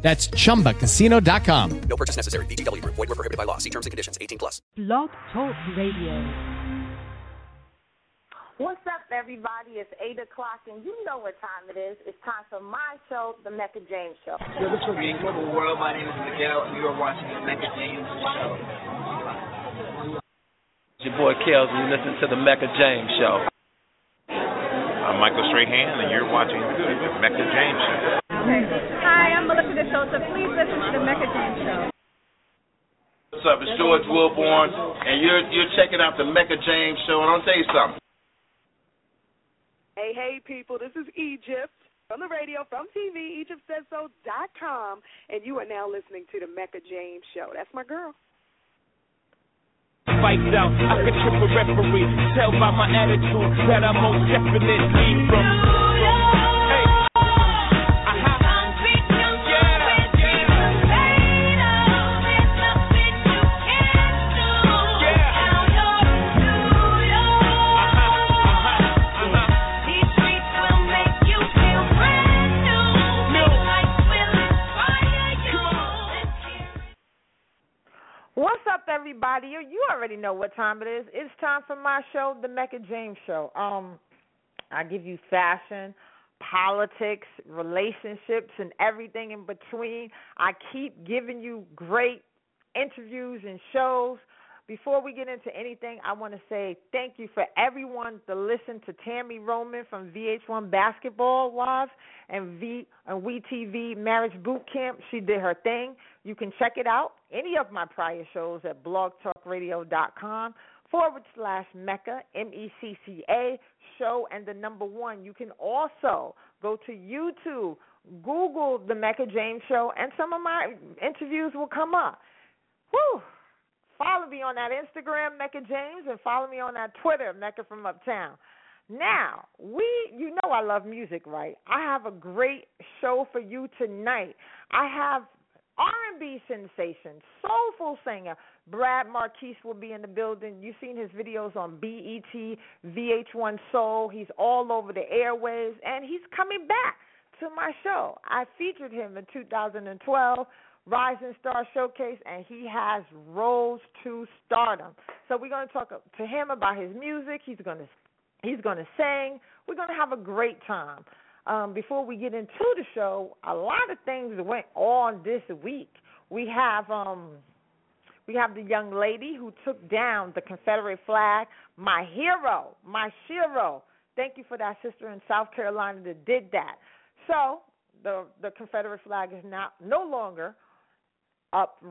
That's chumbacasino.com. No purchase necessary. VGW Group. Void were prohibited by law. See terms and conditions. 18 plus. Blog Talk Radio. What's up, everybody? It's 8 o'clock, and you know what time it is. It's time for my show, The Mecca James Show. Yo, this is Global World. My name is Miguel, and you are watching The Mecca James Show. It's your boy Kels, and you listen to The Mecca James Show. I'm Michael Strahan, and you're watching The Mecca James Show. Hi, I'm Melissa DeSosa. Please listen to the Mecca James Show. What's up? It's George Willborn, and you're you're checking out the Mecca James Show. And I'll tell you something. Hey, hey, people! This is Egypt from the radio, from TV, EgyptSaysSo.com, and you are now listening to the Mecca James Show. That's my girl. Fights out, I could trip a referee. Tell by my attitude that I'm most definitely from. What's up, everybody? You, already know what time it is. It's time for my show, The Mecca James Show. Um, I give you fashion, politics, relationships, and everything in between. I keep giving you great interviews and shows. Before we get into anything, I want to say thank you for everyone to listen to Tami Roman from VH1 Basketball Wives and V and WeTV Marriage Boot Camp. She did her thing. You can check it out. Any of my prior shows at blogtalkradio.com forward slash Mecca, M E C C A, show and the number one. You can also go to YouTube, Google the Mecca James Show, and some of my interviews will come up. Whew. Follow me on that Instagram, Mecca James, and follow me on that Twitter, Mecca from Uptown. Now, we you know I love music, right? I have a great show for you tonight. I have R&B sensation, soulful singer Bradd Marquis will be in the building. You've seen his videos on BET, VH1 Soul. He's all over the airwaves, and he's coming back to my show. I featured him in 2012 Rising Star Showcase, and he has rose to stardom. So we're going to talk to him about his music. He's going to he's going to sing. We're going to have a great time. Um, before we get into the show, a lot of things went on this week. We have um, we have the young lady who took down the Confederate flag. My hero, my shiro. Thank you for that sister in South Carolina that did that. So the the Confederate flag is now no longer up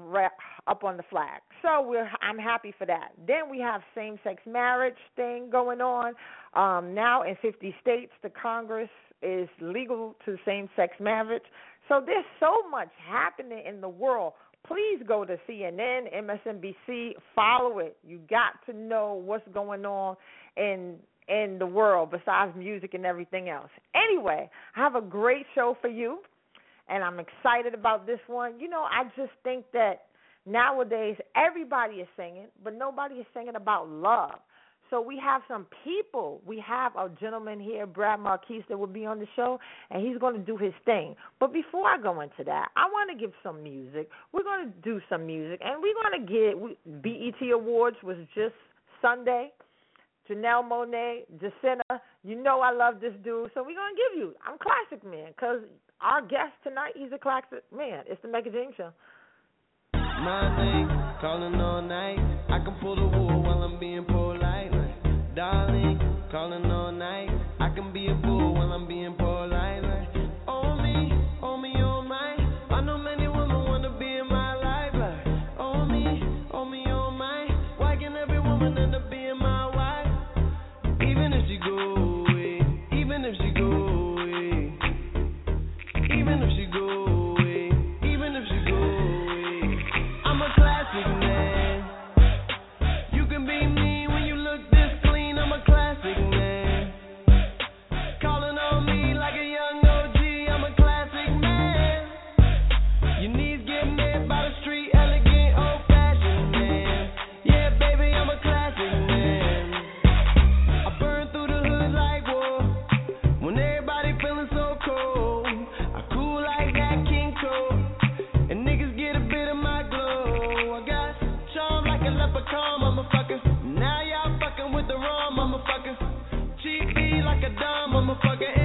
up on the flag. So we're I'm happy for that. Then we have same sex marriage thing going on. Um, now in 50 states, the Congress is legal to same sex marriage. So there's so much happening in the world. Please go to CNN, MSNBC, follow it. You got to know what's going on in in the world besides music and everything else. Anyway, I have a great show for you and I'm excited about this one. You know, I just think that nowadays everybody is singing, but nobody is singing about love. So we have some people. We have a gentleman here, Bradd Marquis, that will be on the show, and he's going to do his thing. But before I go into that, I want to give some music. We're going to do some music, and we're going to get BET Awards was just Sunday. Janelle Monáe, Jidenna, you know I love this dude, so we're gonna give you. I'm classic man, cause our guest tonight, he's a classic man. It's the Mecca James Show. My name, calling all night. I can pull the wool while I'm being polite. Darling, calling all night. I can be a fool while I'm being polite. motherfucker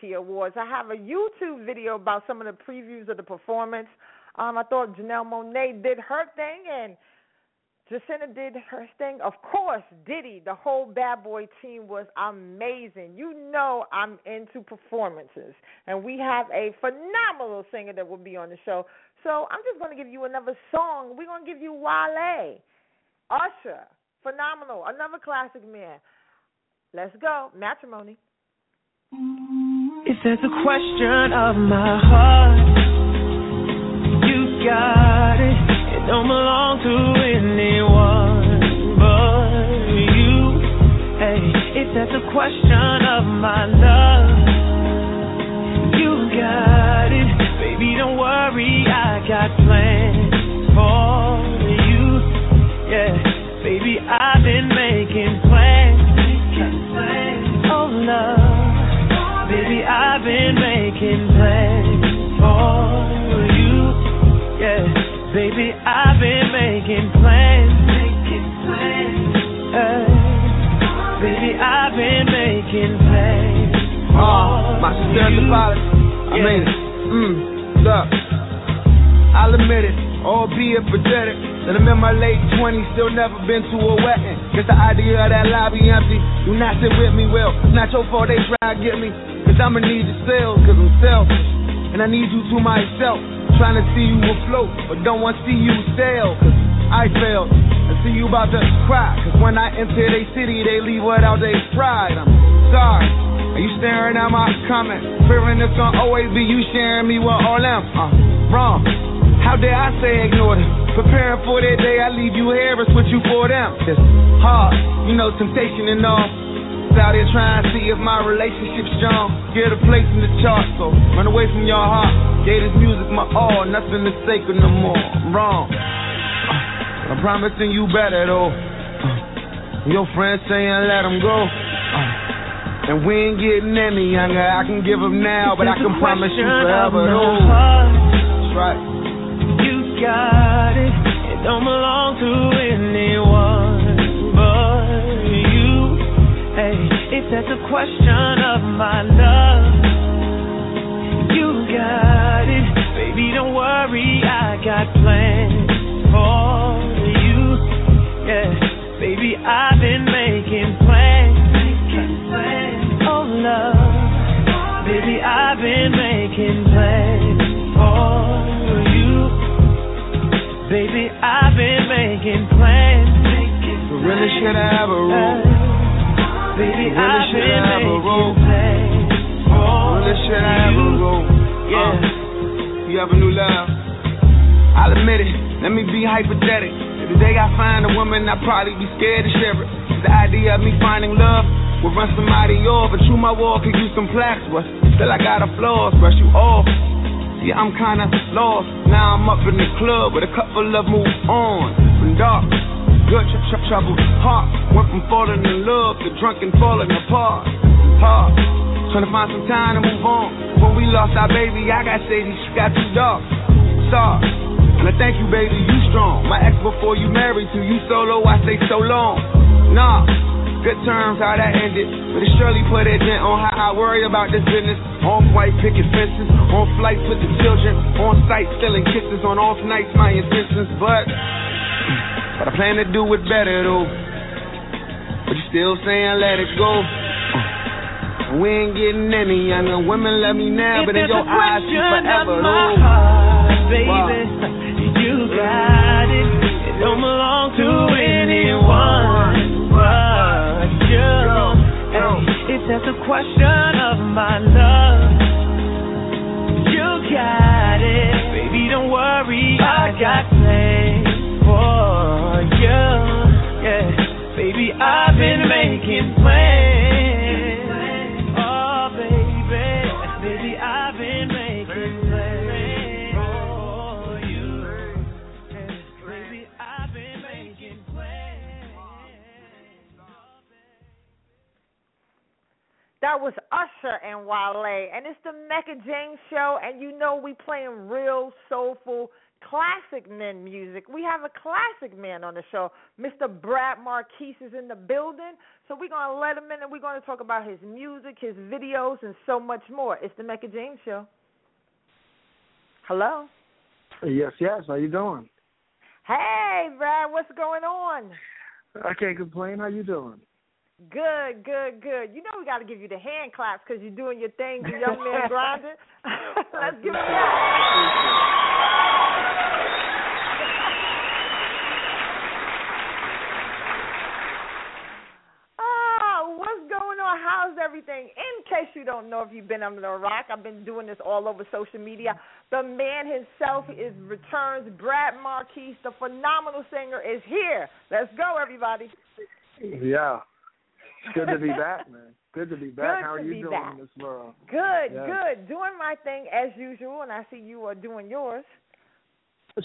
BET Awards. I have a YouTube video about some of the previews of the performance. Um, I thought Janelle Monae did her thing, and Jidenna did her thing. Of course, Diddy, the whole Bad Boy team was amazing. You know I'm into performances, and we have a phenomenal singer that will be on the show. So I'm just going to give you another song. We're going to give you Wale, Usher, phenomenal, another classic man. Let's go, matrimony. If there's a question of my heart, you got it. It don't belong to anyone but you. Hey, if there's a question Sister's. I mean it. Mm, look, I'll admit it, albeit pathetic. That I'm in my late 20s, still never been to a wedding. Guess the idea of that lobby empty. Do not sit with me, well, it's not your fault they try to get me. Cause I'ma need the sales, cause I'm selfish. And I need you to myself. Trying to see you afloat, but don't want to see you sail. Cause I failed. I see you about to cry. Cause when I enter they city, they leave without their pride. I'm sorry. Are you staring at my comment? Fearing it's gonna always be you sharing me with all them. Uh, wrong. How dare I say ignore them? Preparing for that day, I leave you here and switch you for them. It's hard, you know, temptation and all. Out here trying to see if my relationship's strong. Get a place in the chart, so run away from your heart. Gave this music my all, nothing is sacred no more. Wrong. Uh, I'm promising you better though. Uh, your friends saying let them go. And we ain't getting any younger. I can give them now, but I can promise you forever. That's right. You got it. It don't belong to anyone but you. Hey, if that's a question of my love, you got it. Baby, don't worry, I got plans for really should have a rule. Baby, really I've should have a rule. Really should have a rule. Yeah. Uh, you have a new love. I'll admit it. Let me be hypothetic. If the day I find a woman, I'd probably be scared to share it. The idea of me finding love would run somebody off. But true, my wall could use some plaques, but still I got a flaws. Brush you off. See, I'm kinda lost. Now I'm up in the club with a couple of move on. From dark, good tr- tr- trouble, heart. Went from falling in love to drunk and falling apart. Hard, trying to find some time to move on. When we lost our baby, I got shady, she got too dark. Sorry, and I thank you, baby, you strong. My ex before you married to you solo, I stay so long. Nah. Good terms, how that ended. But it surely put a dent on how I worry about this business. On white picket fences, on flights with the children, on site stealing kisses, on off nights my intentions. But, but I plan to do it better though. Still saying let it go. We ain't getting any younger. Women love me now, but in your eyes, she forever my heart, baby, Wow. you got it. It don't belong to anyone but you. Hey, if that's a question of my love, you got it. Baby, don't worry, I got plans for Wale, and it's the Mecca James show, and you know we playing real soulful classic men music. We have a classic man on the show. Mr. Bradd Marquis is in the building. So we're going to let him in and we're going to talk about his music, his videos, and so much more. It's the Mecca James Show. Hello? Yes, yes. How you doing? Hey, Bradd, what's going on? I can't complain. How you doing? Good, good, good. You know we got to give you the hand claps because you're doing your thing, the young man grinding. Let's give him that. Oh, what's going on? How's everything? In case you don't know if you've been under a rock, I've been doing this all over social media. The man himself is returns. Bradd Marquis, the phenomenal singer, is here. Let's go, everybody. Yeah. Good to be back, man. Good to be back. Good How are you doing back. in this world? Good, good. Doing my thing as usual, and I see you are doing yours.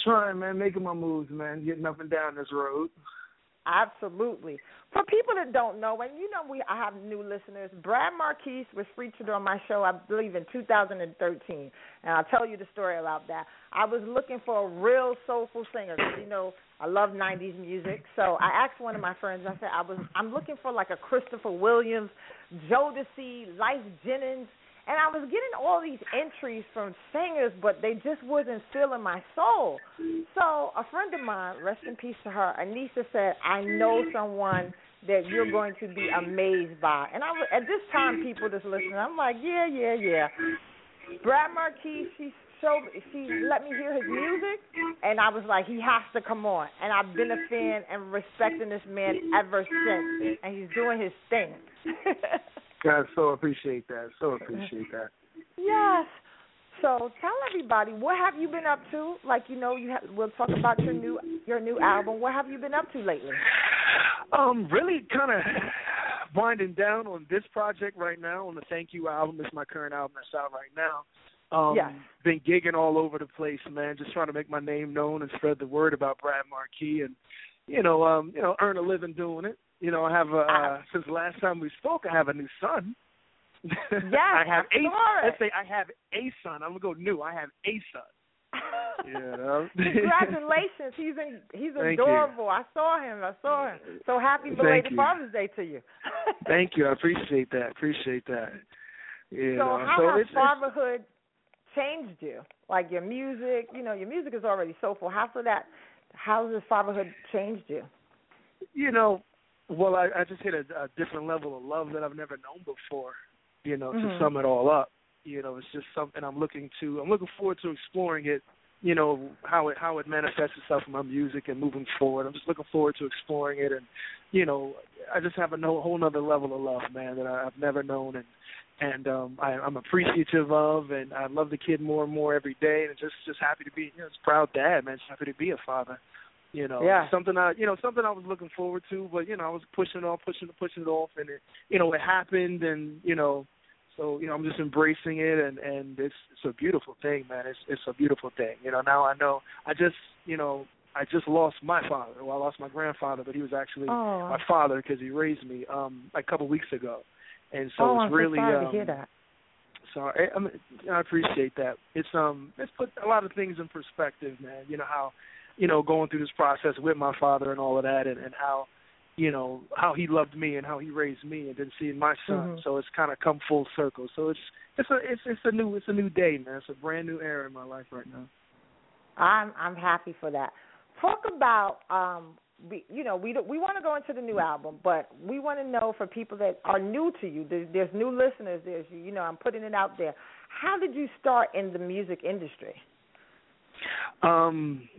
Trying, man, making my moves, man, getting up and down this road. Absolutely. For people that don't know, and you know we I have new listeners, Bradd Marquis was featured on my show, I believe, in 2013, and I'll tell you the story about that. I was looking for a real soulful singer because you know I love 90s music. So I asked one of my friends. I said I was I'm looking for like a Christopher Williams, Jodeci, Lyfe Jennings, and I was getting all these entries from singers, but they just wasn't filling my soul. So a friend of mine, rest in peace to her, Anissa said, "I know someone that you're going to be amazed by." And I at this time, people just listening, I'm like, "Yeah, yeah, yeah." Bradd Marquis, she showed, she let me hear his music, and I was like, he has to come on. And I've been a fan and respecting this man ever since, and he's doing his thing. God, so appreciate that. So appreciate that. Yes. So tell everybody what have you been up to? Like you know, you have, we'll talk about your new your new album. What have you been up to lately? Um, really kind of winding down on this project right now on the Thank You album. It's my current album that's out right now. Um, Yes. Been gigging all over the place, man. Just trying to make my name known and spread the word about Bradd Marquis, and you know, um, you know, earn a living doing it. You know, I have a, uh, since the last time we spoke, I have a new son. Yes, I have a. it. Let's say I have a son. I'm gonna go new. I have a son. You know. Congratulations, he's in, he's Thank you. adorable. I saw him. I saw him. So happy belated you. Father's Day to you. Thank you. I appreciate that. Appreciate that. You so know, how so has fatherhood changed you? Like your music, you know, your music is already soulful. How so that? How has fatherhood changed you? you know, well, I, I just hit a, a different level of love that I've never known before. You know, Mhm. to sum it all up, you know, it's just something I'm looking to. I'm looking forward to exploring it. You know how it how it manifests itself in my music and moving forward. I'm just looking forward to exploring it, and you know, I just have a no, whole nother level of love, man, that I, I've never known, and and um I, I'm appreciative of, and I love the kid more and more every day, and just just happy to be, you know, just proud dad, man, just happy to be a father. You know, Yeah. something I, you know, something I was looking forward to, but you know, I was pushing it off, pushing it, pushing it off, and it, you know, it happened, and you know, so you know, I'm just embracing it, and and it's it's a beautiful thing, man. It's it's a beautiful thing. You know, now I know. I just, you know, I just lost my father. Well, I lost my grandfather, but he was actually Oh. my father because he raised me um a couple weeks ago, and so oh, it's I'm really so sorry um, to hear that. so I, I, mean, I appreciate that. It's um, it's put a lot of things in perspective, man. You know how, you know, going through this process with my father and all of that, and, and how, you know, how he loved me and how he raised me, and then seeing my son. Mhm. So it's kind of come full circle. So it's it's a it's it's a new it's a new day, man. It's a brand new era in my life right now. I'm I'm happy for that. Talk about um we, you know we we want to go into the new album, but we want to know for people that are new to you. There's, there's new listeners. There's you know I'm putting it out there. How did you start in the music industry? Um,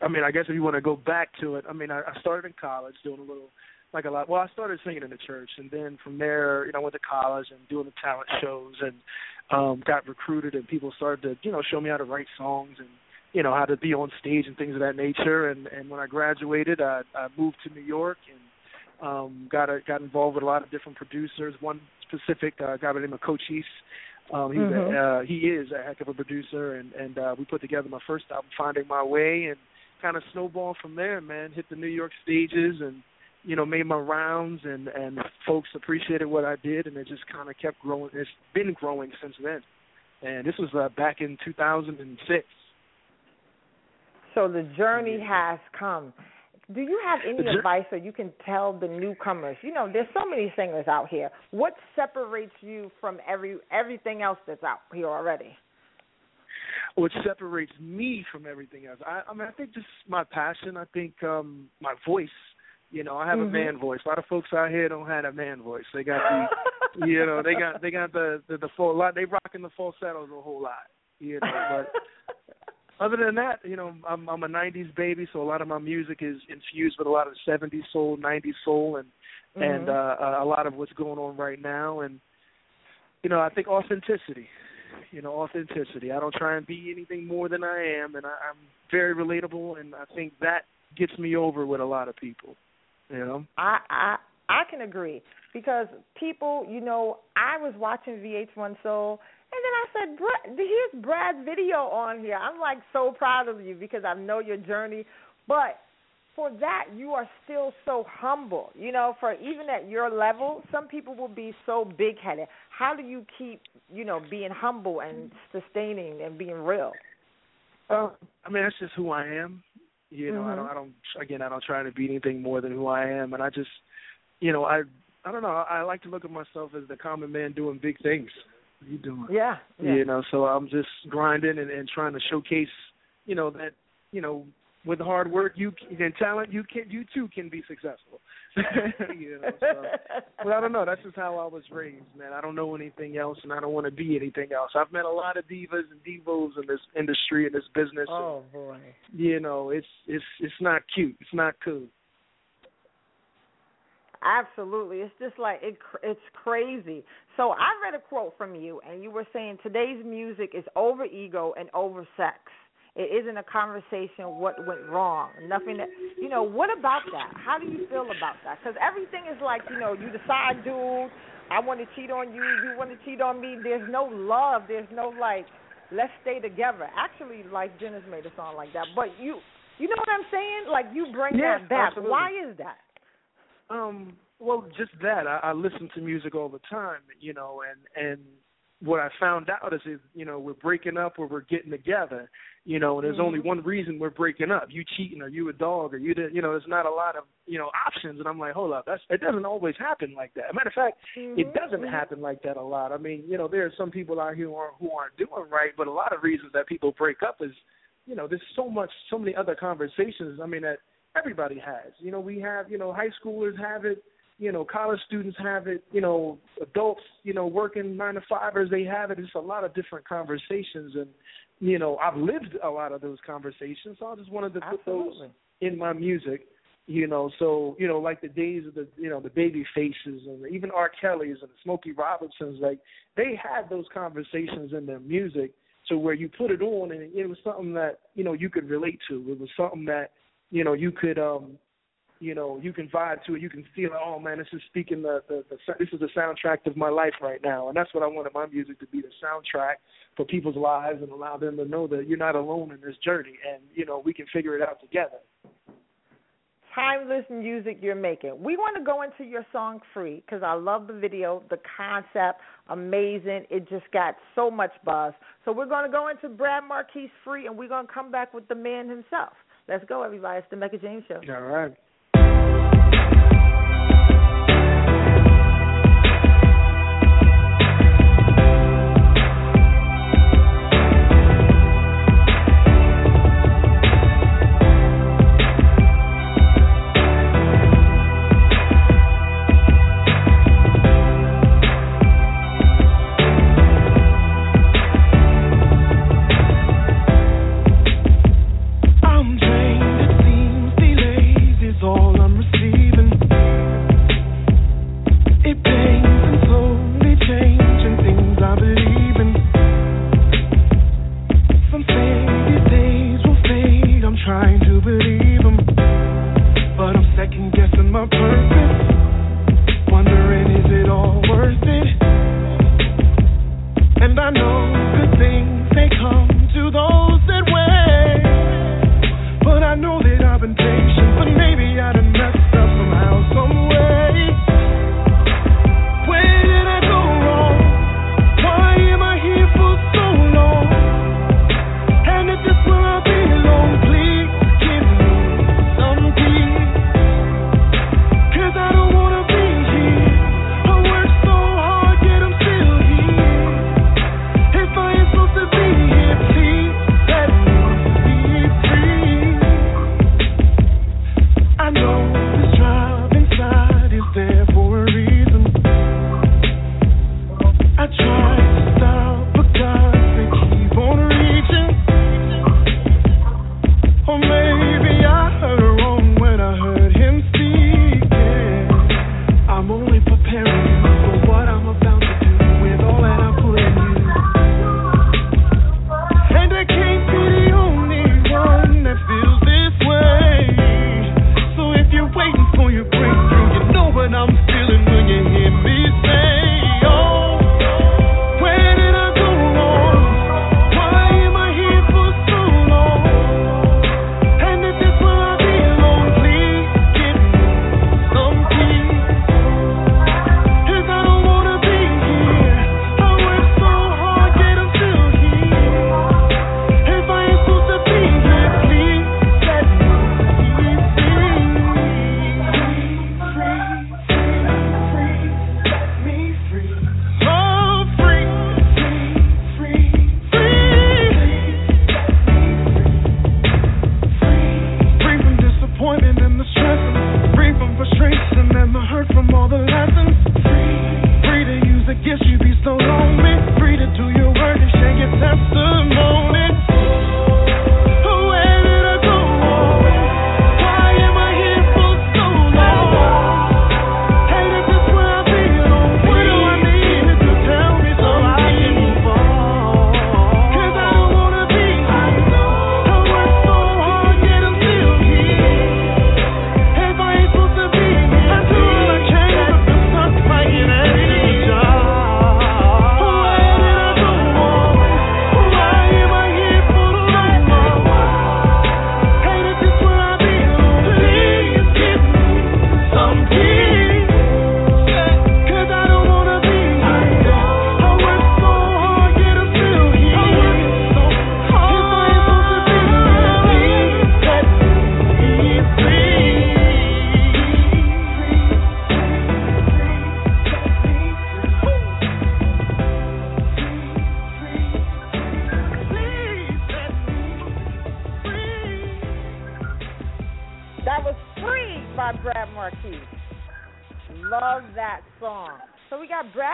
I mean, I guess if you want to go back to it, I mean, I, I started in college doing a little, like a lot. Well, I started singing in the church, and then from there, you know, I went to college and doing the talent shows, and um, got recruited, and people started to, you know, show me how to write songs and, you know, how to be on stage and things of that nature. And and when I graduated, I, I moved to New York and um, got a, got involved with a lot of different producers. One specific uh, guy by the name of Cochise. Um, he's Mhm. a, uh, he is a heck of a producer, and and uh, we put together my first album, Finding My Way, and kind of snowballed from there. Man, hit the New York stages, and you know made my rounds, and and folks appreciated what I did, and it just kind of kept growing. It's been growing since then, and this was uh, back in 2006. So the journey has come. Do you have any advice or you can tell the newcomers? You know, there's so many singers out here. What separates you from every everything else that's out here already? what separates me from everything else. I, I mean, I think just my passion. I think um my voice. You know, I have Mhm. a man voice. A lot of folks out here don't have a man voice. They got the, you know, they got they got the the, the full lot. They rocking the falsettos a whole lot. You know, but other than that, you know, I'm I'm a '90s baby, so a lot of my music is infused with a lot of '70s soul, '90s soul, and and Mhm. uh, a lot of what's going on right now. And you know, I think authenticity. You know, authenticity. I don't try and be anything more than I am, and I, I'm very relatable, and I think that gets me over with a lot of people. You know. I I I can agree because people, you know, I was watching VH1 Soul, and then I said, Bradd, "Here's Bradd's video on here." I'm like so proud of you because I know your journey, but for that you are still so humble. You know, for even at your level, some people will be so big-headed. How do you keep, you know, being humble and sustaining and being real? Uh, I mean, that's just who I am. You know, I Mhm. don't, I don't. Again, I don't try to be anything more than who I am, and I just, you know, I, I don't know. I like to look at myself as the common man doing big things. You doing? Yeah. yeah. You know, so I'm just grinding and, and trying to showcase, you know, that, you know, with hard work, you can, and talent, you can, you too can be successful. you know, so. But I don't know. That's just how I was raised, man. I don't know anything else, and I don't want to be anything else. I've met a lot of divas and divos in this industry and this business. and, Oh boy. you know, it's it's it's not cute. It's not cool. Absolutely, it's just like it. It's crazy. So I read a quote from you, and you were saying today's music is over ego and over sex. It isn't a conversation what went wrong. Nothing that you know. What about that? How do you feel about that? Because everything is like you know, you decide, dude. I want to cheat on you. You want to cheat on me. There's no love. There's no like, let's stay together. Actually, Lyfe Jennings made a song like that. But you, you know what I'm saying? Like you bring Yes, that back. absolutely. Why is that? Um, well, just that. I, I listen to music all the time, you know, and and what I found out is, is you know, we're breaking up or we're getting together, you know, and there's only Mhm. one reason we're breaking up. You cheating or you a dog or you did, you know, there's not a lot of you know options. And I'm like, hold up, that's it doesn't always happen like that. matter of fact, it doesn't happen like that a lot. I mean, you know, there are some people out here who aren't, who aren't doing right, but a lot of reasons that people break up is, you know, there's so much, so many other conversations. I mean, that everybody has. You know, we have, you know, high schoolers have it. You know, college students have it. You know, adults, you know, working nine to fivers, they have it. It's a lot of different conversations, and you know, I've lived a lot of those conversations. So I just wanted to put those in my music. You know, so you know, like the days of the you know the Babyfaces and even R. Kelly's and the Smokey Robinsons, like they had those conversations in their music. So where you put it on and it was something that you know you could relate to. It was something that you know you could um you know you can vibe to it. You can feel oh man, this is speaking the, the the this is the soundtrack of my life right now, and that's what I wanted my music to be the soundtrack for people's lives and allow them to know that you're not alone in this journey, and you know we can figure it out together. timeless music you're making. We want to go into your song Free because I love the video, the concept, amazing. It just got so much buzz. So we're going to go into Bradd Marquis Free and we're going to come back with the man himself. Let's go, everybody. It's the Mecca James Show. All right.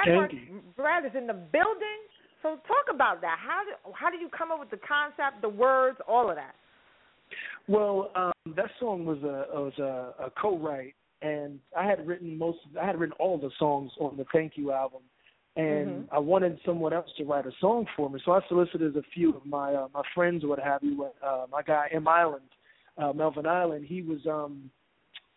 Bradd. Thank Mar- you. Bradd is in the building. So talk about that. How do how do you come up with the concept, the words, all of that? Well, um, that song was a was a, a co-write, and I had written most. I had written all the songs on the Thank You album, and Mhm. I wanted someone else to write a song for me. So I solicited a few of my uh, my friends or what have you. Uh, my guy M Island, uh, Melvin Island. He was, um,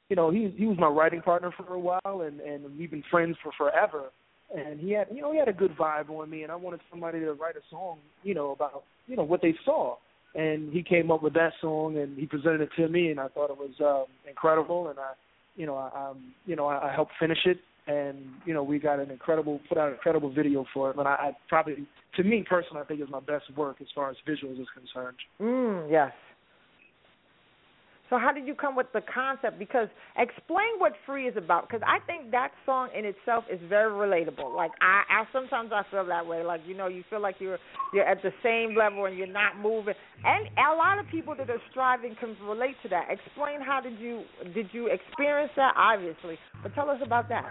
you know, he he was my writing partner for a while, and and we've been friends for forever. And he had, you know, he had a good vibe on me, and I wanted somebody to write a song, you know, about you know what they saw and he came up with that song and he presented it to me and I thought it was um incredible and I you know I um you know I, I helped finish it and you know we got an incredible put out an incredible video for it and I, I probably to me personally I think is my best work as far as visuals is concerned. Mm, yes. So how did you come with the concept? Because explain what free is about. Because I think that song in itself is very relatable. Like I, I sometimes I feel that way. Like you know, you feel like you're you're at the same level and you're not moving. And a lot of people that are striving can relate to that. Explain how did you did you experience that? Obviously, but tell us about that.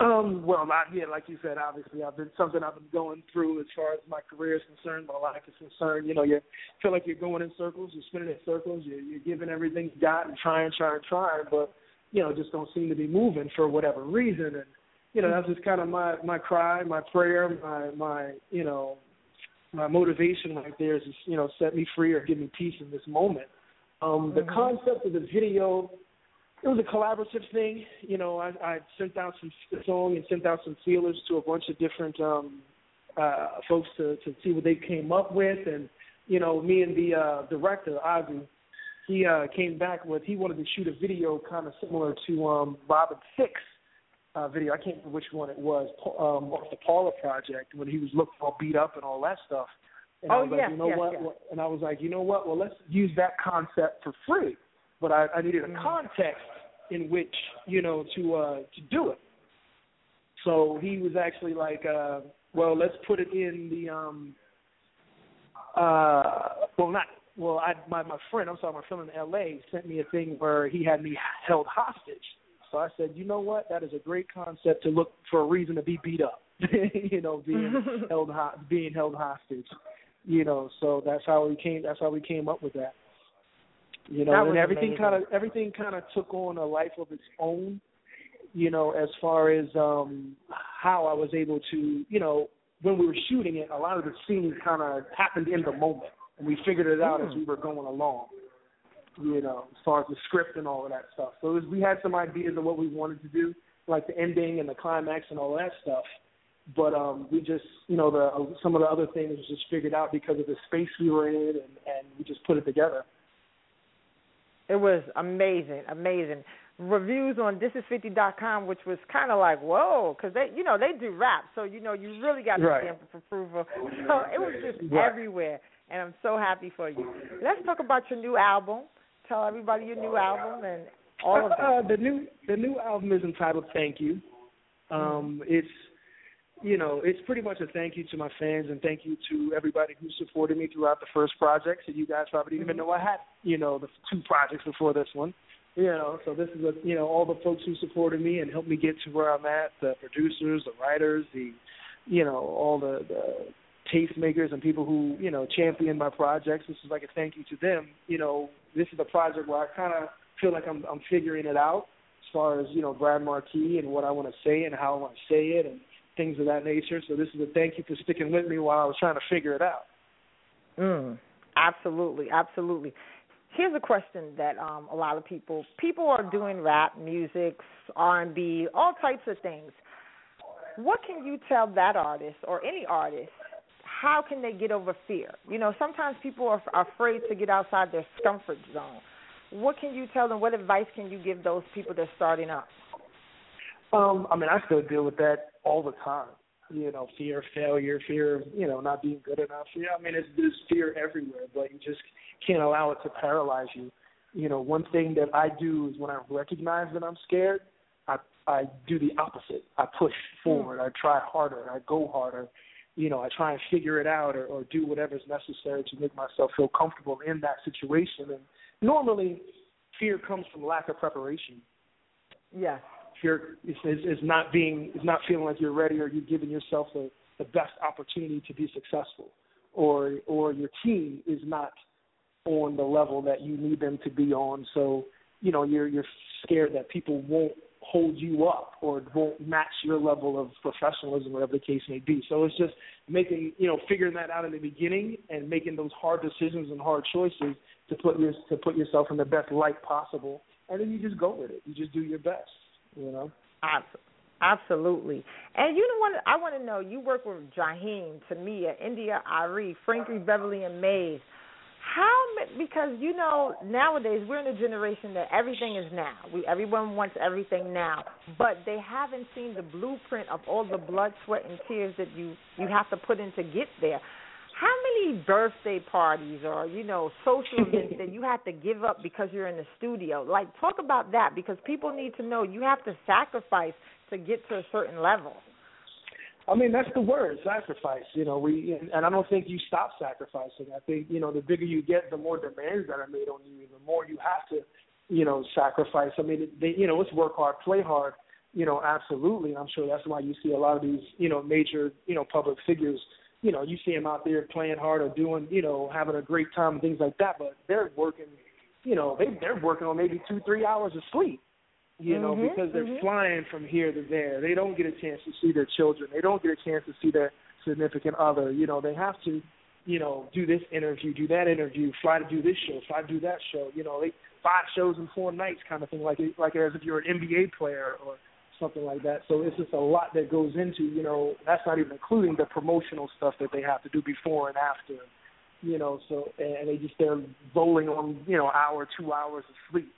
Um, well, I, yeah, like you said, obviously, I've been something I've been going through as far as my career is concerned, my life is concerned. You know, you feel like you're going in circles, you're spinning in circles, you're, you're giving everything you got and trying, trying, trying, but you know, just don't seem to be moving for whatever reason. And you know, that's just kind of my my cry, my prayer, my my you know, my motivation right there is just you know set me free or give me peace in this moment. Um, the Mhm. concept of the video it was a collaborative thing. You know, I, I sent out some song and sent out some feelers to a bunch of different um uh folks to to see what they came up with and you know, me and the uh director, Ozzy, he uh came back with he wanted to shoot a video kind of similar to um Robin Thicke's uh video. I can't remember which one it was, um off the Paula project when he was looking all beat up and all that stuff. And I Oh, was like, you know yes, what? Well, And I was like, you know what? Well, let's use that concept for free but I, I needed a Mm-hmm. context in which you know to uh to do it. So he was actually like, uh well, let's put it in the um uh well not well I my my friend I'm sorry my friend in LA sent me a thing where he had me held hostage. So I said, you know what? That is a great concept to look for a reason to be beat up. you know, being held ho- being held hostage. You know, so that's how we came. That's how we came up with that. You know, and everything kind of everything kind of took on a life of its own. You know, as far as um how I was able to, you know, when we were shooting it, a lot of the scenes kind of happened in the moment, and we figured it out as Hmm. we were going along. You know, as far as the script and all of that stuff. So it was, we had some ideas of what we wanted to do, like the ending and the climax and all that stuff. But um we just, you know, the some of the other things was just figured out because of the space we were in, and, and we just put it together. It was amazing, amazing. Reviews on thisis50.com, which was kind of like, whoa, because they, you know, they do rap, so you know, you really got the Right. stamp of approval. So it was just Right. everywhere, and I'm so happy for you. Let's talk about your new album. Tell everybody your new album and all of that. Uh, the new the new album is entitled Thank You. Um, it's you know it's pretty much a thank you to my fans and thank you to everybody who supported me throughout the first project. So you guys probably didn't even mm-hmm. know I had you know the two projects before this one. You know, so this is a you know all the folks who supported me and helped me get to where I'm at. The producers, the writers, the you know all the the tastemakers and people who you know champion my projects. This is like a thank you to them. You know, this is a project where I kind of feel like I'm I'm figuring it out as far as you know Bradd Marquis and what I want to say and how I want to say it and things of that nature. So this is a thank you for sticking with me while I was trying to figure it out. Mm, absolutely, absolutely. Here's a question that um, a lot of people people are doing rap, music, R and B, all types of things. What can you tell that artist or any artist? How can they get over fear? You know, sometimes people are, are afraid to get outside their comfort zone. What can you tell them? What advice can you give those people that are starting up? Um, I mean, I still deal with that all the time. You know, fear of failure, fear of you know not being good enough. Yeah, I mean, it's, there's fear everywhere, but you just can't allow it to paralyze you. You know, one thing that I do is when I recognize that I'm scared, I I do the opposite. I push hmm. forward. I try harder. I go harder. You know, I try and figure it out or, or do whatever's necessary to make myself feel comfortable in that situation. And normally, fear comes from lack of preparation. Yes. Fear is, is, not being is not feeling like you're ready or you're giving yourself the, the best opportunity to be successful, or or your team is not on the level that you need them to be on. So you know you're you're scared that people won't hold you up or won't match your level of professionalism, whatever the case may be. So it's just making you know figuring that out in the beginning and making those hard decisions and hard choices to put your to put yourself in the best light possible, and then you just go with it. You just do your best, you know. Absolutely. And you know what? I want to know. You work with Jaheim, Tamia, India, Arie, Frankie, Beverly, and Maze. How because you know nowadays we're in a generation that everything is now. We everyone wants everything now, but they haven't seen the blueprint of all the blood, sweat, and tears that you you have to put in to get there. How many birthday parties or you know social events that you have to give up because you're in the studio? Like talk about that because people need to know you have to sacrifice to get to a certain level. I mean, that's the word, sacrifice. You know, we and I don't think you stop sacrificing. I think you know, the bigger you get, the more demands that are made on you, the more you have to, you know, sacrifice. I mean, they, you know, it's work hard, play hard. You know, absolutely. And I'm sure that's why you see a lot of these, you know, major, you know, public figures. You know, you see them out there playing hard or doing, you know, having a great time and things like that. But they're working, you know, they they're working on maybe two, three hours of sleep you know, Mhm, because they're mhm. flying from here to there. They don't get a chance to see their children. They don't get a chance to see their significant other. You know, they have to, you know, do this interview, do that interview, fly to do this show, fly to do that show. You know, they five shows in four nights kind of thing, like like as if you're an NBA player or something like that. So it's just a lot that goes into, you know, that's not even including the promotional stuff that they have to do before and after. You know, so and they just they're rolling on, you know, hour, two hours of sleep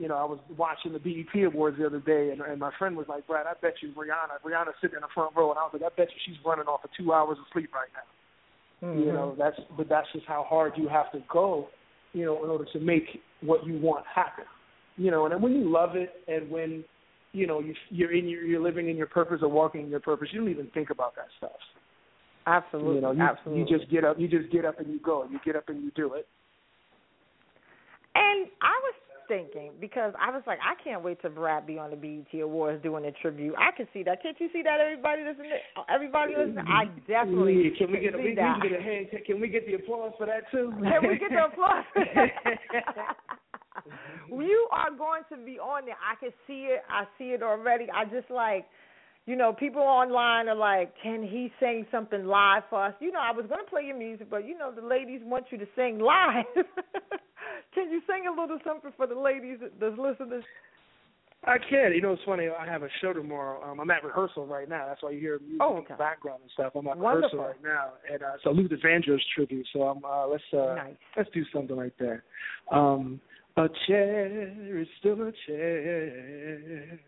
you know, I was watching the BET Awards the other day, and, and my friend was like, "Bradd, I bet you Rihanna, Rihanna's sitting in the front row," and I was like, "I bet you she's running off of two hours of sleep right now." Mm-hmm. You know, that's but that's just how hard you have to go, you know, in order to make what you want happen. You know, and then when you love it, and when you know you, you're in your you're living in your purpose or walking in your purpose, you don't even think about that stuff. Absolutely, You know, you, absolutely. you just get up, you just get up and you go. You get up and you do it. And I was thinking because I was like, I can't wait to Bradd be on the BET Awards doing a tribute. I can see that. Can't you see that? Everybody listening, everybody listening. I definitely Yeah, can we get a, see we, we that. can get a hand? Can we get the applause for that too? Can we get the applause? you are going to be on there. I can see it. I see it already. I just like, you know, people online are like, can he sing something live for us? You know, I was going to play your music, but you know, the ladies want you to sing live. can you sing a little something for the ladies that's listening? I can. You know, it's funny. I have a show tomorrow. Um, I'm at rehearsal right now. That's why you hear music Oh, in the background and stuff. I'm at Wonderful. rehearsal right now, and uh, it's a Luther Vandross tribute. So I'm uh, let's uh, Nice. let's do something like that. Um, a chair is still a chair,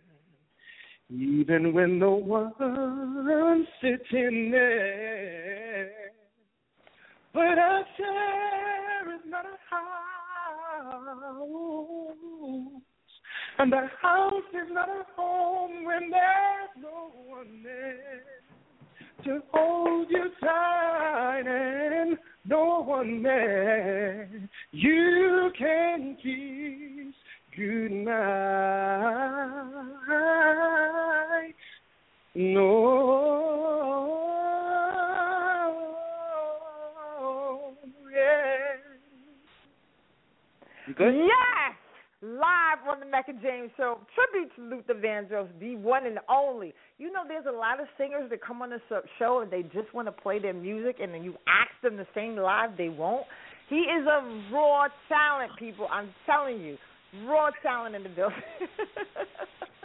even when no one's sitting there. But a chair is not a house, and a house is not a home when there's no one there to hold you tight and no one there. You can kiss goodnight. No, yeah. You good? Yes! Live on the Mecca James Show. Tribute to Luther Vandross, the one and only. You know, there's a lot of singers that come on uh, show and they just want to play their music, and then you ask them to sing live, they won't. He is a raw talent, people. I'm telling you, raw talent in the building.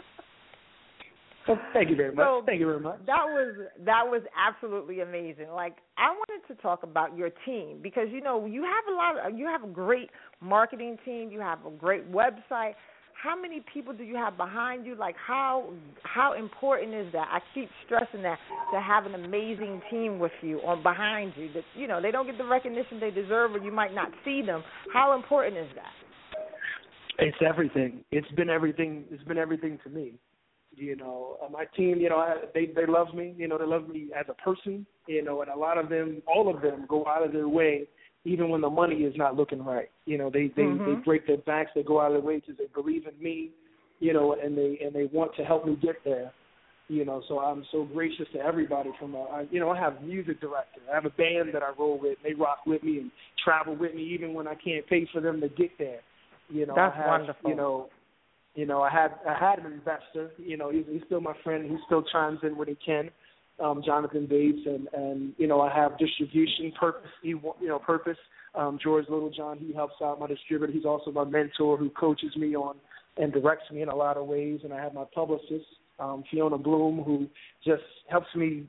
Well, thank you very much. So, thank you very much. That was that was absolutely amazing. Like I wanted to talk about your team because you know you have a lot of you have a great marketing team, you have a great website. How many people do you have behind you? Like how how important is that? I keep stressing that to have an amazing team with you or behind you that you know they don't get the recognition they deserve or you might not see them. How important is that? It's everything. It's been everything. It's been everything to me. You know, uh, my team. You know, I, they they love me. You know, they love me as a person. You know, and a lot of them, all of them, go out of their way even when the money is not looking right. You know, they they Mhm. they break their backs, they go out of their way because they believe in me, you know, and they and they want to help me get there. You know, so I'm so gracious to everybody. From a, I, you know, I have music director. I have a band that I roll with. They rock with me and travel with me, even when I can't pay for them to get there. You know, That's I have, wonderful. You know, you know, I had I had an investor. You know, he's, he's still my friend. He still chimes in when he can. Um, Jonathan Bates, and and you know, I have distribution purpose. He, you know, purpose. Um, George Littlejohn, he helps out my distributor. He's also my mentor, who coaches me on and directs me in a lot of ways. And I have my publicist, um, Fiona Bloom, who just helps me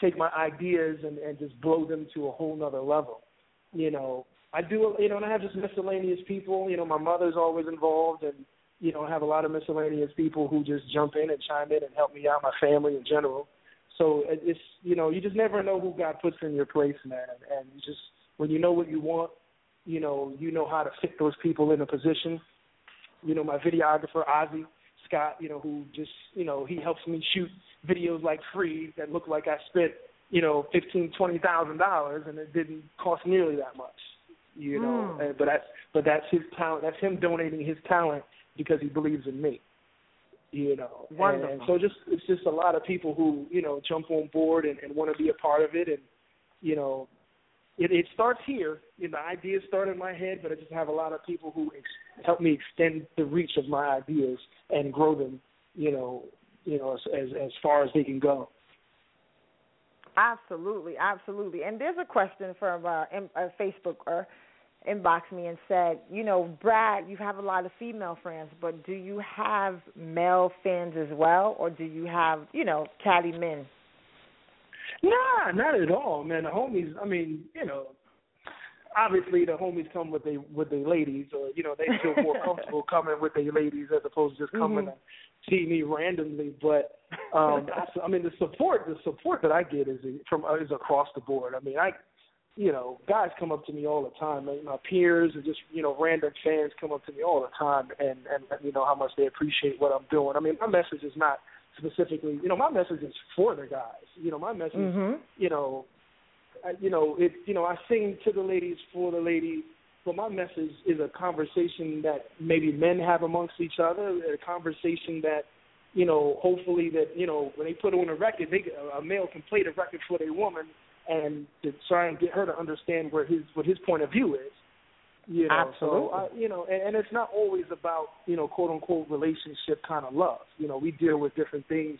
take my ideas and, and just blow them to a whole nother level. You know, I do, you know, and I have just miscellaneous people. You know, my mother's always involved, and you know, I have a lot of miscellaneous people who just jump in and chime in and help me out, my family in general. So it's, you know, you just never know who God puts in your place, man. And, and you just when you know what you want, you know, you know how to fit those people in a position. You know, my videographer Ozzy Scott, you know, who just, you know, he helps me shoot videos like free that look like I spent, you know, fifteen, twenty thousand dollars, and it didn't cost nearly that much. You know, Mm. and, but that's but that's his talent. That's him donating his talent because he believes in me. You know, Wonderful. and so just it's just a lot of people who you know jump on board and, and want to be a part of it, and you know, it, it starts here. You know, the ideas start in my head, but I just have a lot of people who ex- help me extend the reach of my ideas and grow them. You know, you know, as as, as far as they can go. Absolutely, absolutely. And there's a question from uh, in, uh, Facebook or inbox me and said, you know, Bradd, you have a lot of female friends, but do you have male fans as well, or do you have, you know, catty men? Nah, not at all, man. The homies, I mean, you know, obviously the homies come with they with their ladies, or you know, they feel more comfortable coming with their ladies as opposed to just coming Mhm. to see me randomly. But um, I, I mean, the support, the support that I get is from is across the board. I mean, I, you know, guys come up to me all the time. Like my peers and just you know, random fans come up to me all the time and and let me know how much they appreciate what I'm doing. I mean, my message is not specifically, you know, my message is for the guys. You know, my message Mhm. you know, I, you know, it, you know, I sing to the ladies for the ladies, but my message is a conversation that maybe men have amongst each other, a conversation that, you know, hopefully that you know when they put on a record, they a male can play the record for their woman and to try and get her to understand where his what his point of view is. You know, Absolutely. so I, you know, and, and it's not always about you know quote unquote relationship kind of love. You know, we deal with different things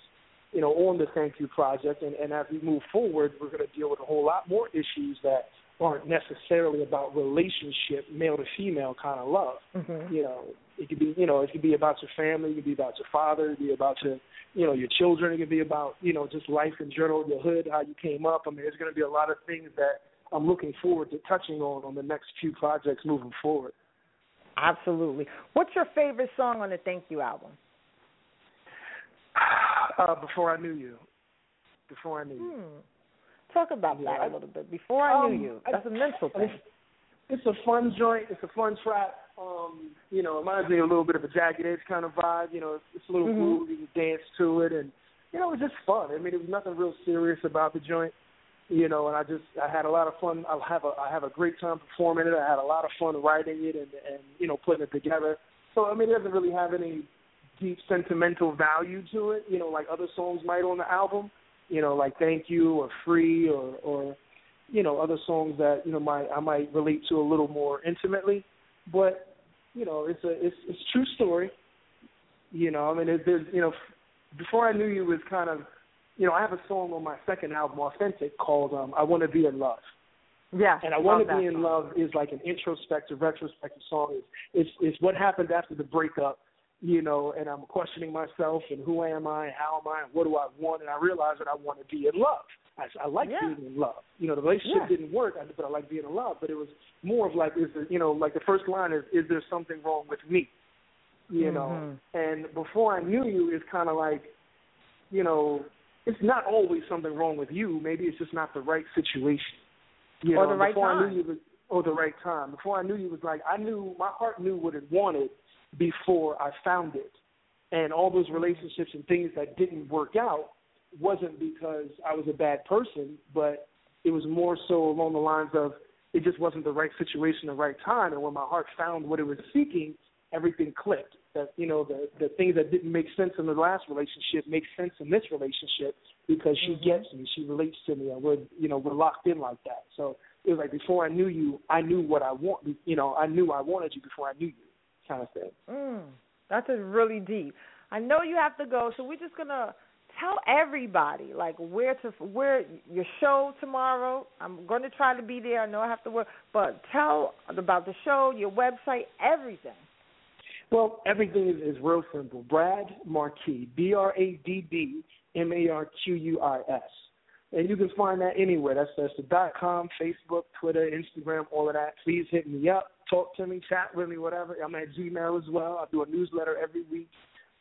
you know, on the Thank You Project. And, and as we move forward, we're going to deal with a whole lot more issues that aren't necessarily about relationship, male to female kind of love. Mhm. You know, it could be, you know, it could be about your family, it could be about your father, it could be about your, you know, your children, it could be about, you know, just life in general, your hood, how you came up. I mean, there's going to be a lot of things that I'm looking forward to touching on on the next few projects moving forward. Absolutely. What's your favorite song on the Thank You album? Uh, before I knew you. Before I knew you. Hmm. Talk about Yeah, that I- a little bit. Before I Um, knew you. That's a mental I thing. It's a fun joint. It's a fun track. Um, you know, it reminds me of a little bit of a jagged edge kind of vibe. You know, it's, it's a little Mhm. groovy. You dance to it, and you know, it was just fun. I mean, there was nothing real serious about the joint. You know, and I just I had a lot of fun. I have a I have a great time performing it. I had a lot of fun writing it and and you know putting it together. So I mean, it doesn't really have any deep sentimental value to it. You know, like other songs might on the album. You know, like Thank You or Free or or you know other songs that you know might I might relate to a little more intimately, but you know it's a it's it's a true story. You know, I mean it, there's you know before I knew you was kind of you know I have a song on my second album Authentic called um I Want to Be in Love. Yeah. And I want to be in love is like an introspective, retrospective song. It's, it's it's what happened after the breakup, you know, and I'm questioning myself and who am I, how am I, and what do I want, and I realize that I want to be in love. I, I like Yeah. being in love. You know, the relationship Yeah. didn't work, but I like being in love. But it was more of like, is there, you know, like the first line is, is there something wrong with me? You know, Mhm. and before I knew you is kind of like, you know, it's not always something wrong with you. Maybe it's just not the right situation. You Or know, the right before I time. knew you was, or the right time. Before I knew you was like, I knew my heart knew what it wanted before I found it, and all those relationships and things that didn't work out wasn't because I was a bad person, but it was more so along the lines of it just wasn't the right situation, the right time. And when my heart found what it was seeking, everything clicked. That you know the the things that didn't make sense in the last relationship make sense in this relationship because she Mhm. gets me, she relates to me, and we're you know we're locked in like that. So it was like before I knew you, I knew what I want. You know, I knew I wanted you before I knew you, kind of thing. Mm, that's a really deep. I know you have to go, so we're just gonna tell everybody like where to where your show tomorrow. I'm going to try to be there. I know I have to work, but tell about the show, your website, everything. Well, everything is, is real simple. Bradd Marquis, B R A D D M A R Q U I S. And you can find that anywhere. That's that's the dot com, Facebook, Twitter, Instagram, all of that. Please hit me up, talk to me, chat with me, whatever. I'm at Gmail as well. I do a newsletter every week.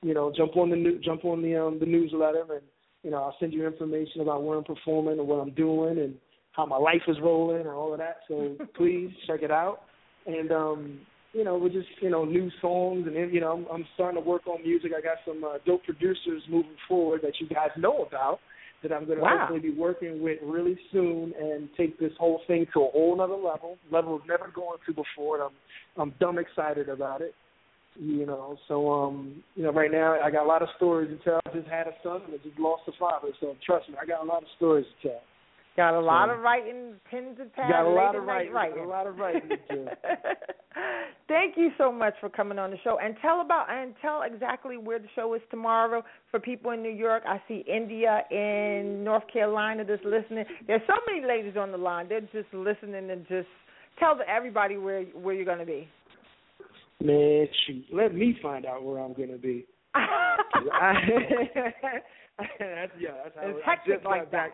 You know, jump on the new, jump on the um the newsletter, and you know I'll send you information about where I'm performing and what I'm doing and how my life is rolling and all of that. So please check it out. And um, you know, we're just you know new songs and you know I'm, I'm starting to work on music. I got some uh, dope producers moving forward that you guys know about that I'm going to Wow. hopefully be working with really soon and take this whole thing to a whole nother level, level I've never gone to before. And I'm I'm dumb excited about it. You know, so um, you know, right now I got a lot of stories to tell. I just had a son and I just lost a father, so trust me, I got a lot of stories to tell. Got a lot So- of writing, pens and pads. got a lot of night writing, a lot of writing. Thank you so much for coming on the show and tell about and tell exactly where the show is tomorrow for people in New York. I see India in North Carolina that's listening. There's so many ladies on the line. They're just listening and just tell everybody where where you're going to be. Man, shoot, let me find out where I'm going to be. I, that's yeah, that's how It's I just like got back.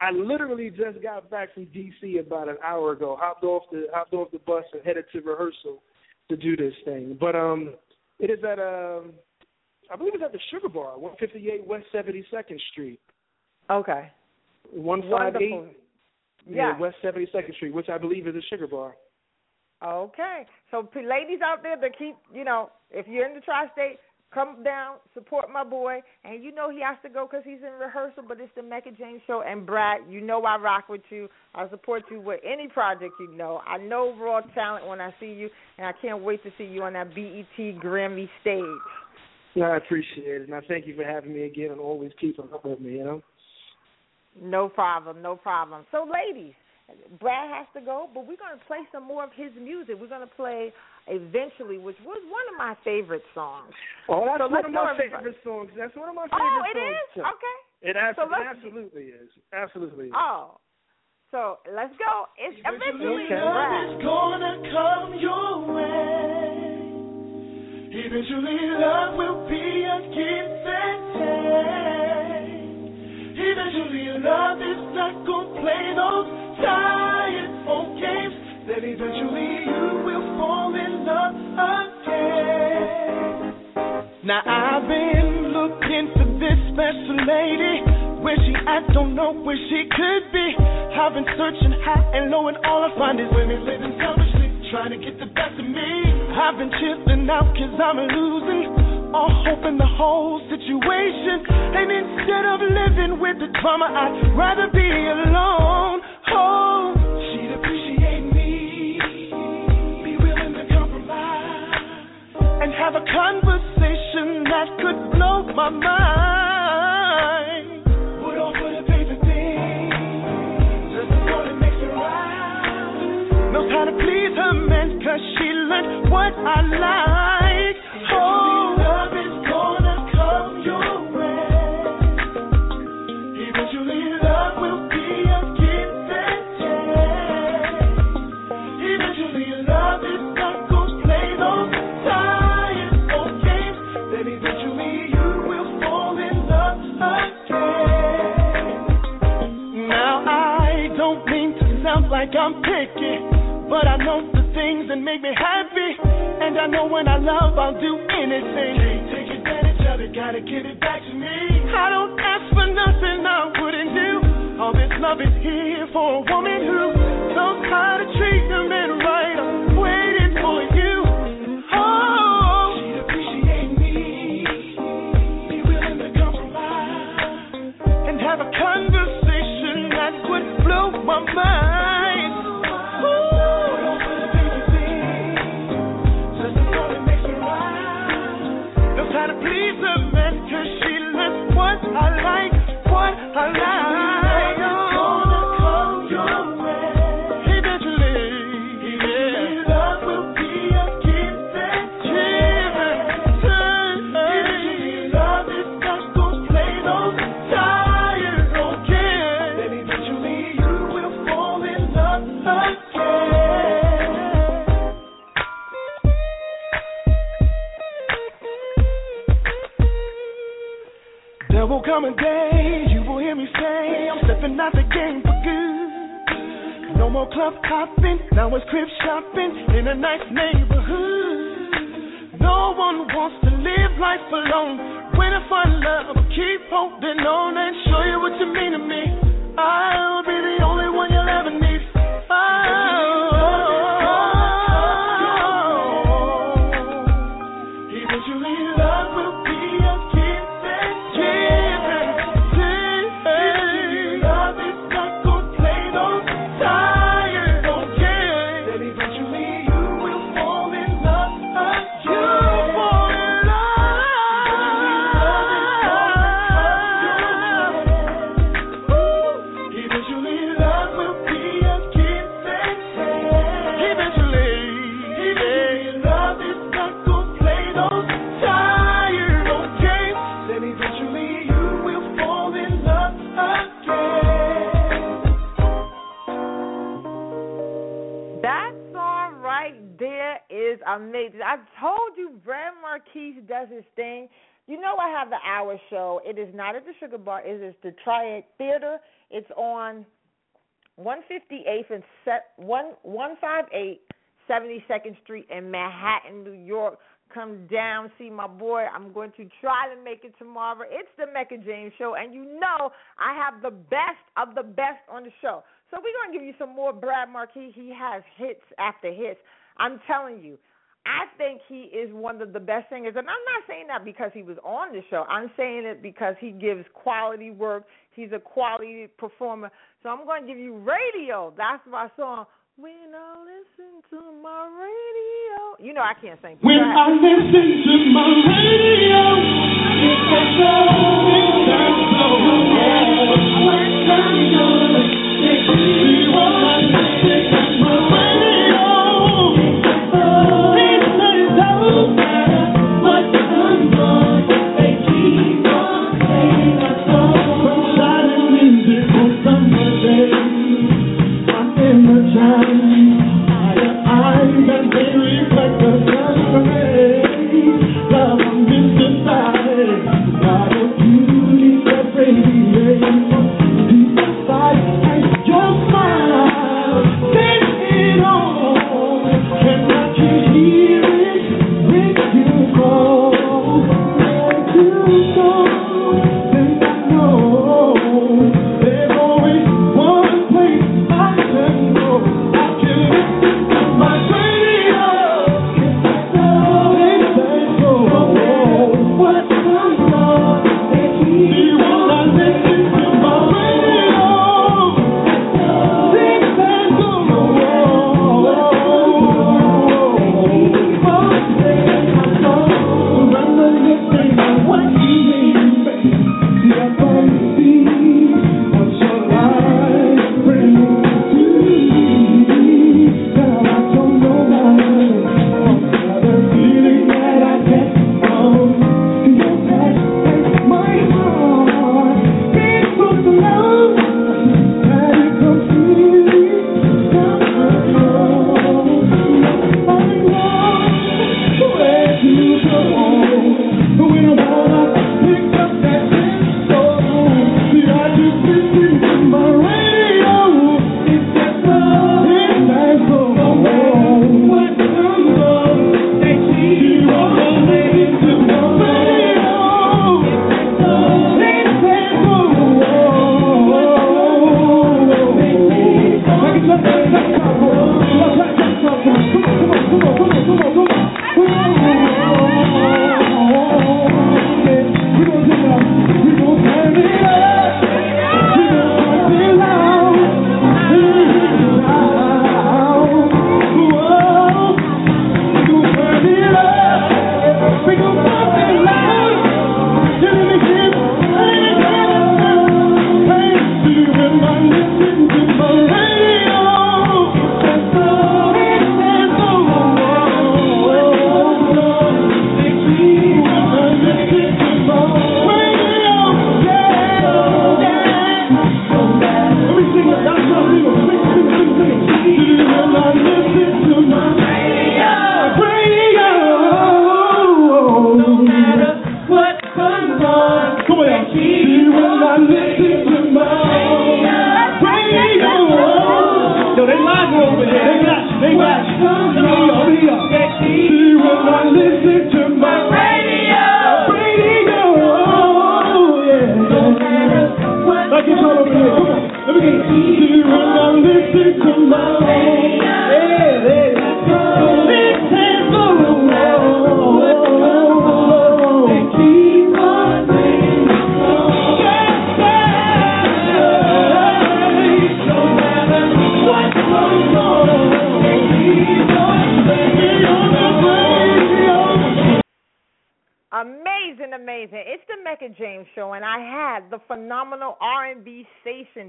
I literally just got back from DC about an hour ago. Hopped off the hopped off the bus and headed to rehearsal to do this thing. But um, it is at um, I believe it's at the Sugar Bar, 158 West 72nd Street. Okay. 158 Wonderful. yeah, Yeah. West 72nd Street, which I believe is a Sugar Bar. Okay. So p- ladies out there that keep, you know, if you're in the tri-state, come down, support my boy, and you know he has to go because he's in rehearsal. But it's the Mecca James show, and Bradd, you know I rock with you. I support you with any project you know. I know raw talent when I see you, and I can't wait to see you on that BET Grammy stage. Yeah, I appreciate it, and I thank you for having me again and always keeping up with me. You know. No problem, no problem. So, ladies, Bradd has to go, but we're going to play some more of his music. We're going to play Eventually, which was one of my favorite songs. Oh, that's So one of go, my everybody. favorite songs. That's one of my Oh, favorite it songs. is? too. Okay. It, abs- So let's- absolutely is. Absolutely. Is. Oh. So let's go. It's eventually Okay. Bradd. gonna come your way. Eventually, love will be a give and take. Eventually, love is not gonna play those tired old games. Then eventually, you will fall in love again. Now I've been looking for this special lady. Where she at, don't know where she could be. I've been searching high and low, and all I find is women living selfishly, trying to get the best of me. I've been chilling out cause I'm losing all hope in the whole situation. And instead of living with the drama, I'd rather be alone. Oh, she'd appreciate me, be willing to compromise and have a conversation that could blow my mind. How to please her man, cause she learned what I like. Make me happy. And I know when I love, I'll do anything. Can't take advantage of it, gotta give it back to me. I don't ask for nothing I wouldn't do. All this love is here for a woman who knows how to treat a man right. I'm waiting for you. Oh, she'd appreciate me, be willing to compromise, and have a conversation that would blow my mind. What hopping, now is the Triad Theater. It's on 158th and set one one five eight seventy second Street in Manhattan, New York. Come down, see my boy. I'm going to try to make it tomorrow. It's the Mecca James Show, and you know I have the best of the best on the show. So we're gonna give you some more Bradd Marquis. He has hits after hits. I'm telling you, I think he is one of the best singers, and I'm not saying that because he was on the show. I'm saying it because he gives quality work. He's a quality performer. So I'm going to give you Radio. That's my song. When I listen to my radio, you know I can't sing. When I listen to my radio, it's that soul. When I'm yours, it's me. When I listen to my radio,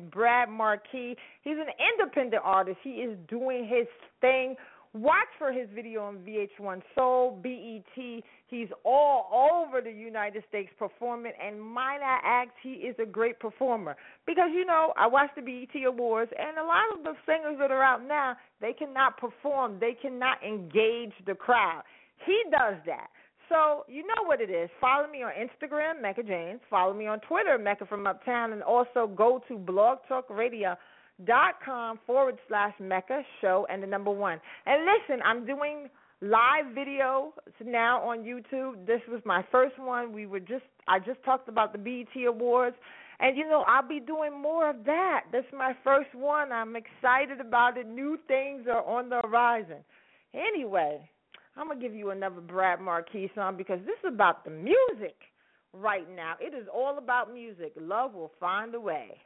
Bradd Marquis. He's an independent artist. He is doing his thing. Watch for his video on VH1 Soul, BET. He's all over the United States performing, and might I add, he is a great performer. Because, you know, I watch the BET Awards, and a lot of the singers that are out now, they cannot perform, they cannot engage the crowd. He does that. So you know what it is. Follow me on Instagram, Mecca James. Follow me on Twitter, Mecca from Uptown, and also go to blogtalkradio.com forward slash Mecca Show and the number one. And listen, I'm doing live video now on YouTube. This was my first one. We were just I just talked about the BET Awards. And you know, I'll be doing more of that. This is my first one. I'm excited about it. New things are on the horizon. Anyway, I'm gonna give you another Bradd Marquis song because this is about the music right now. It is all about music. Love will find a way.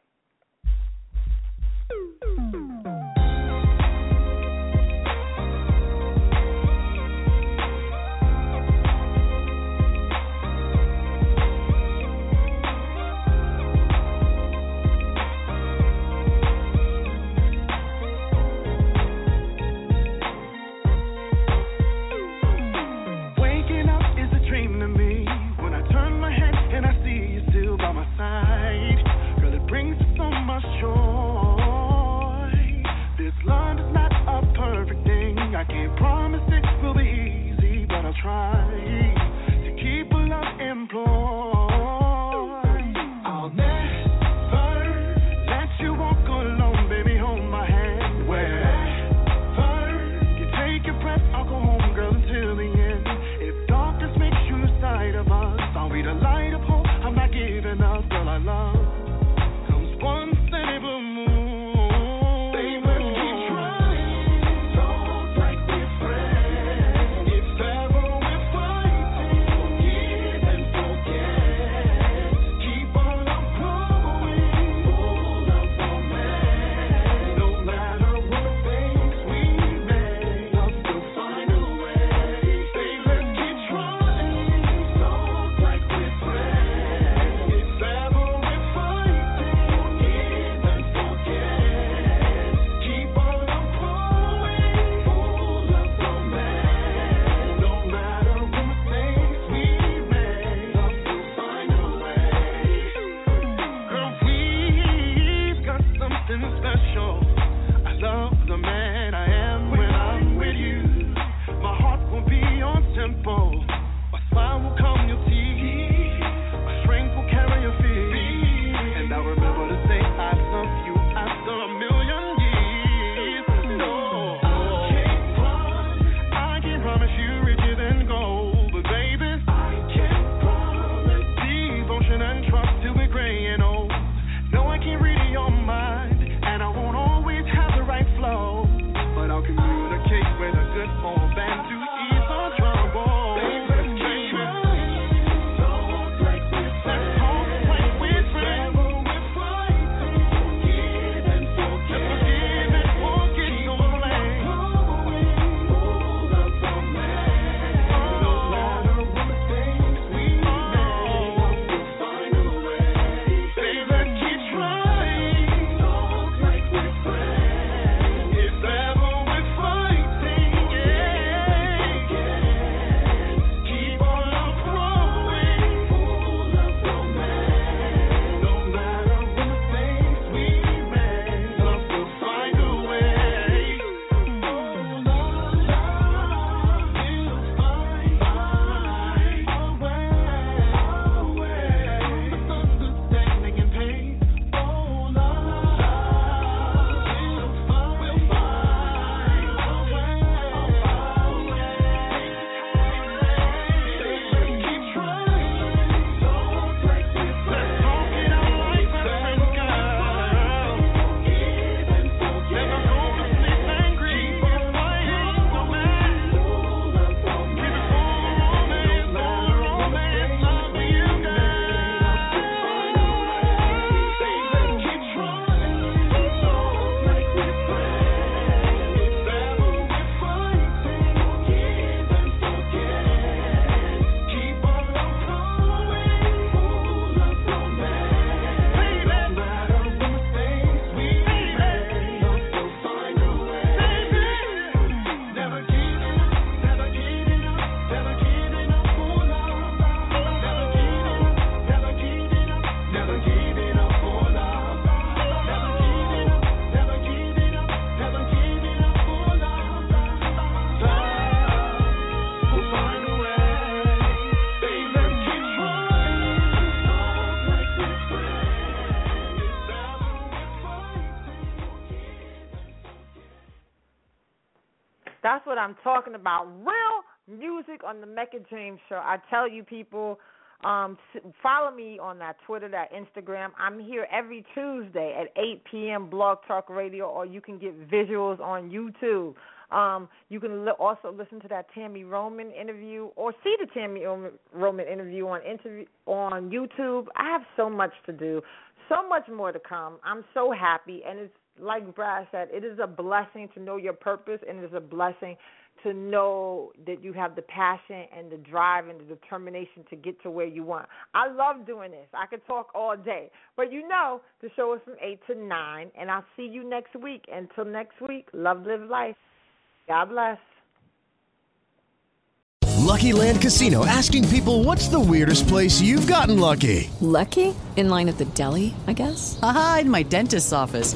I'm talking about. Real music on the Mecca James Show. I tell you, people, um, follow me on that Twitter, that Instagram. I'm here every Tuesday at 8 p.m. Blog Talk Radio, or you can get visuals on YouTube. Um, you can li- also listen to that Tami Roman interview, or see the Tami Roman interview on interview on YouTube. I have so much to do, so much more to come. I'm so happy, and it's like Bradd said, it is a blessing to know your purpose, and it is a blessing to know that you have the passion and the drive and the determination to get to where you want. I love doing this. I could talk all day. But you know, the show is from 8 to 9, and I'll see you next week. Until next week, love, live life. God bless. Lucky Land Casino asking people what's the weirdest place you've gotten lucky? Lucky? In line at the deli, I guess? Aha, in my dentist's office.